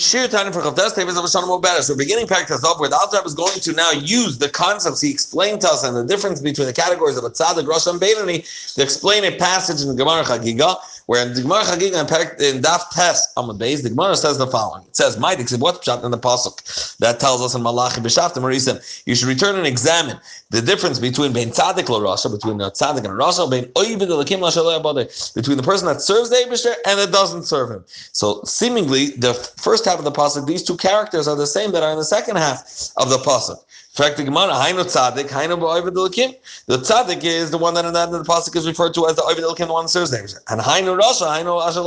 Shiur Tanya for Chavdas Teves of Hashanah better. So beginning practice up where the is going to now use the concepts he explained to us and the difference between the categories of a tzaddik, rosh, and Beinani to explain a passage in the Gemara Chagiga where in the Gemara Chagiga in Daf Tes Amud Beis, the Gemara says the following. It says, "My what pshat in the pasuk that tells us in Malachi B'Shaftim Marisim, you should return and examine the difference between bein tzaddik lo rasha, between the tzaddik and rasha, bein oivid elakim between the person that serves the Eibushter and that doesn't serve him. So seemingly, the first half of the pasuk, these two characters are the same that are in the second half of the pasuk. fact, the Tzaddik, is the one that in the pasuk is referred to as the Ovid Elikim, the one that serves Eibushter. And Hainu Rasha, Hainu Asher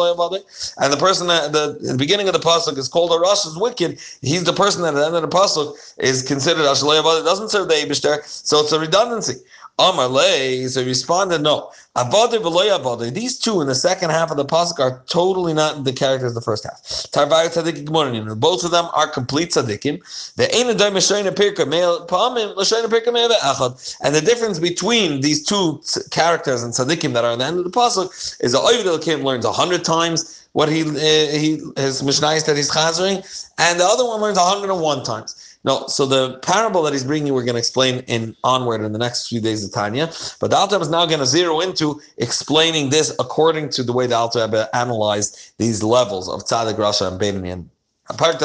And the person at the, the beginning of the pasuk is called a Rasha is wicked. He's the person that at the end of the pasuk is considered Asher doesn't serve the Eibushter. So it's a redundancy. Amar Lay, so responded, no. Avada v'loy avada. These two in the second half of the pasuk are totally not the characters of the first half. Tarvayu tzaddik gmorim. Both of them are complete tzaddikim. The ein adai meshayna pirka male pamim l'shayna pirka male echad. And the difference between these two characters and tzaddikim that are at the end of the pasuk is the oivid elikim learns a hundred times what he uh, he his mishnayis that he's chazering, and the other one learns 101 times. No, so the parable that he's bringing, we're going to explain in onward in the next few days of Tanya. But the Alter is now going to zero into explaining this according to the way the Alter analyzed these levels of Tzaddik, Rasha, and Beinani. And but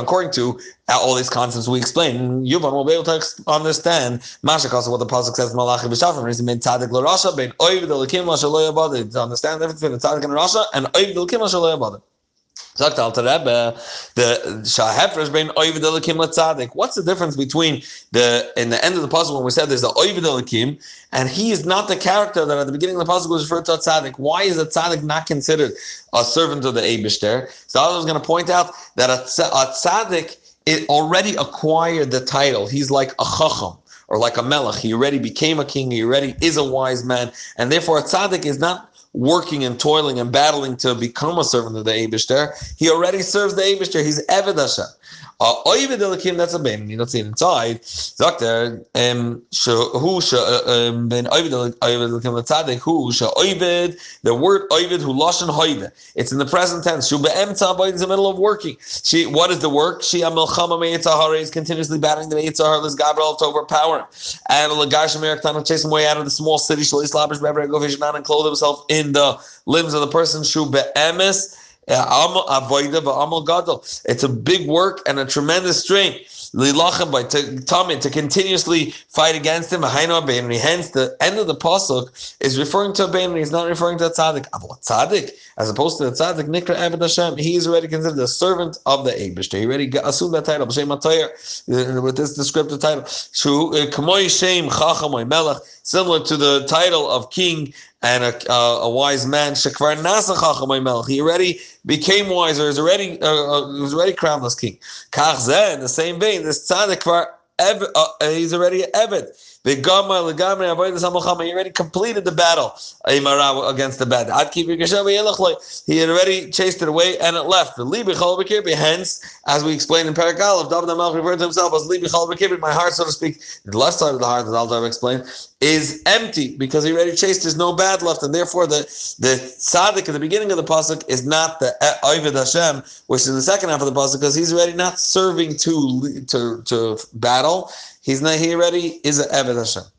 according to all these concepts we explain, Yuvan will be able to understand Mashak what the pasuk says Malachi b'Shafim is mean tzaddik l'Rasha bein oiv d'lekim l'shaloi To understand the difference between the tzaddik and Rasha and oiv d'lekim l'shaloi Uh, What's the difference between the in the end of the puzzle when we said there's the Oivid Elikim, and he is not the character that at the beginning of the puzzle was referred to as tzaddik. Why is a tzaddik not considered a servant of the Eibushter? So I was going to point out that a, tzaddik it already acquired the title. He's like a chacham or like a melech. He already became a king. He already is a wise man, and therefore a tzaddik is not working and toiling and battling to become a servant of the Abishter, he already serves the Abishter. He's Eved Hashem. Uh, that's a ben. You don't see it inside. Doctor, um, who uh, um, ben oivid elikim latzadik who oivid. The word oivid who lashon hoive. It's in the present tense. Shu be'emtza is in the middle of working. She, what is the work? She amelchama me'itzahara is continuously battling the me'itzahara. This Gabriel to overpower him. And lagash ameriktan chase him way out of the small city. Shalis labish bever go and clothe himself in the limbs of the person. Shu be'emes. It's a big work and a tremendous strength. By to, to continuously fight against him. Hence, the end of the pasuk is referring to a He's not referring to a tzaddik. Tzaddik, as opposed to the tzaddik, Nikra Abed Hashem, he is already considered a servant of the Eibushter. He already assumed that title, uh, with this descriptive title. Uh, similar to the title of king and a, uh, a wise man. Shekvar Nasachach He already became wiser. He's already uh, uh, was already crownless king. Kach in the same vein, this tzaddik uh, he's already Eved. He already completed the battle against the bad. He had already chased it away and it left. Hence, as we explained in Perek David Hamelech referred to himself as my heart, so to speak, the left side of the heart, as I'll explained, is empty because he already chased. There's no bad left, and therefore the the tzaddik at the beginning of the pasuk is not the Ovid Hashem, which is in the second half of the pasuk, because he's already not serving to to to battle. He's not. He already is Eved Hashem.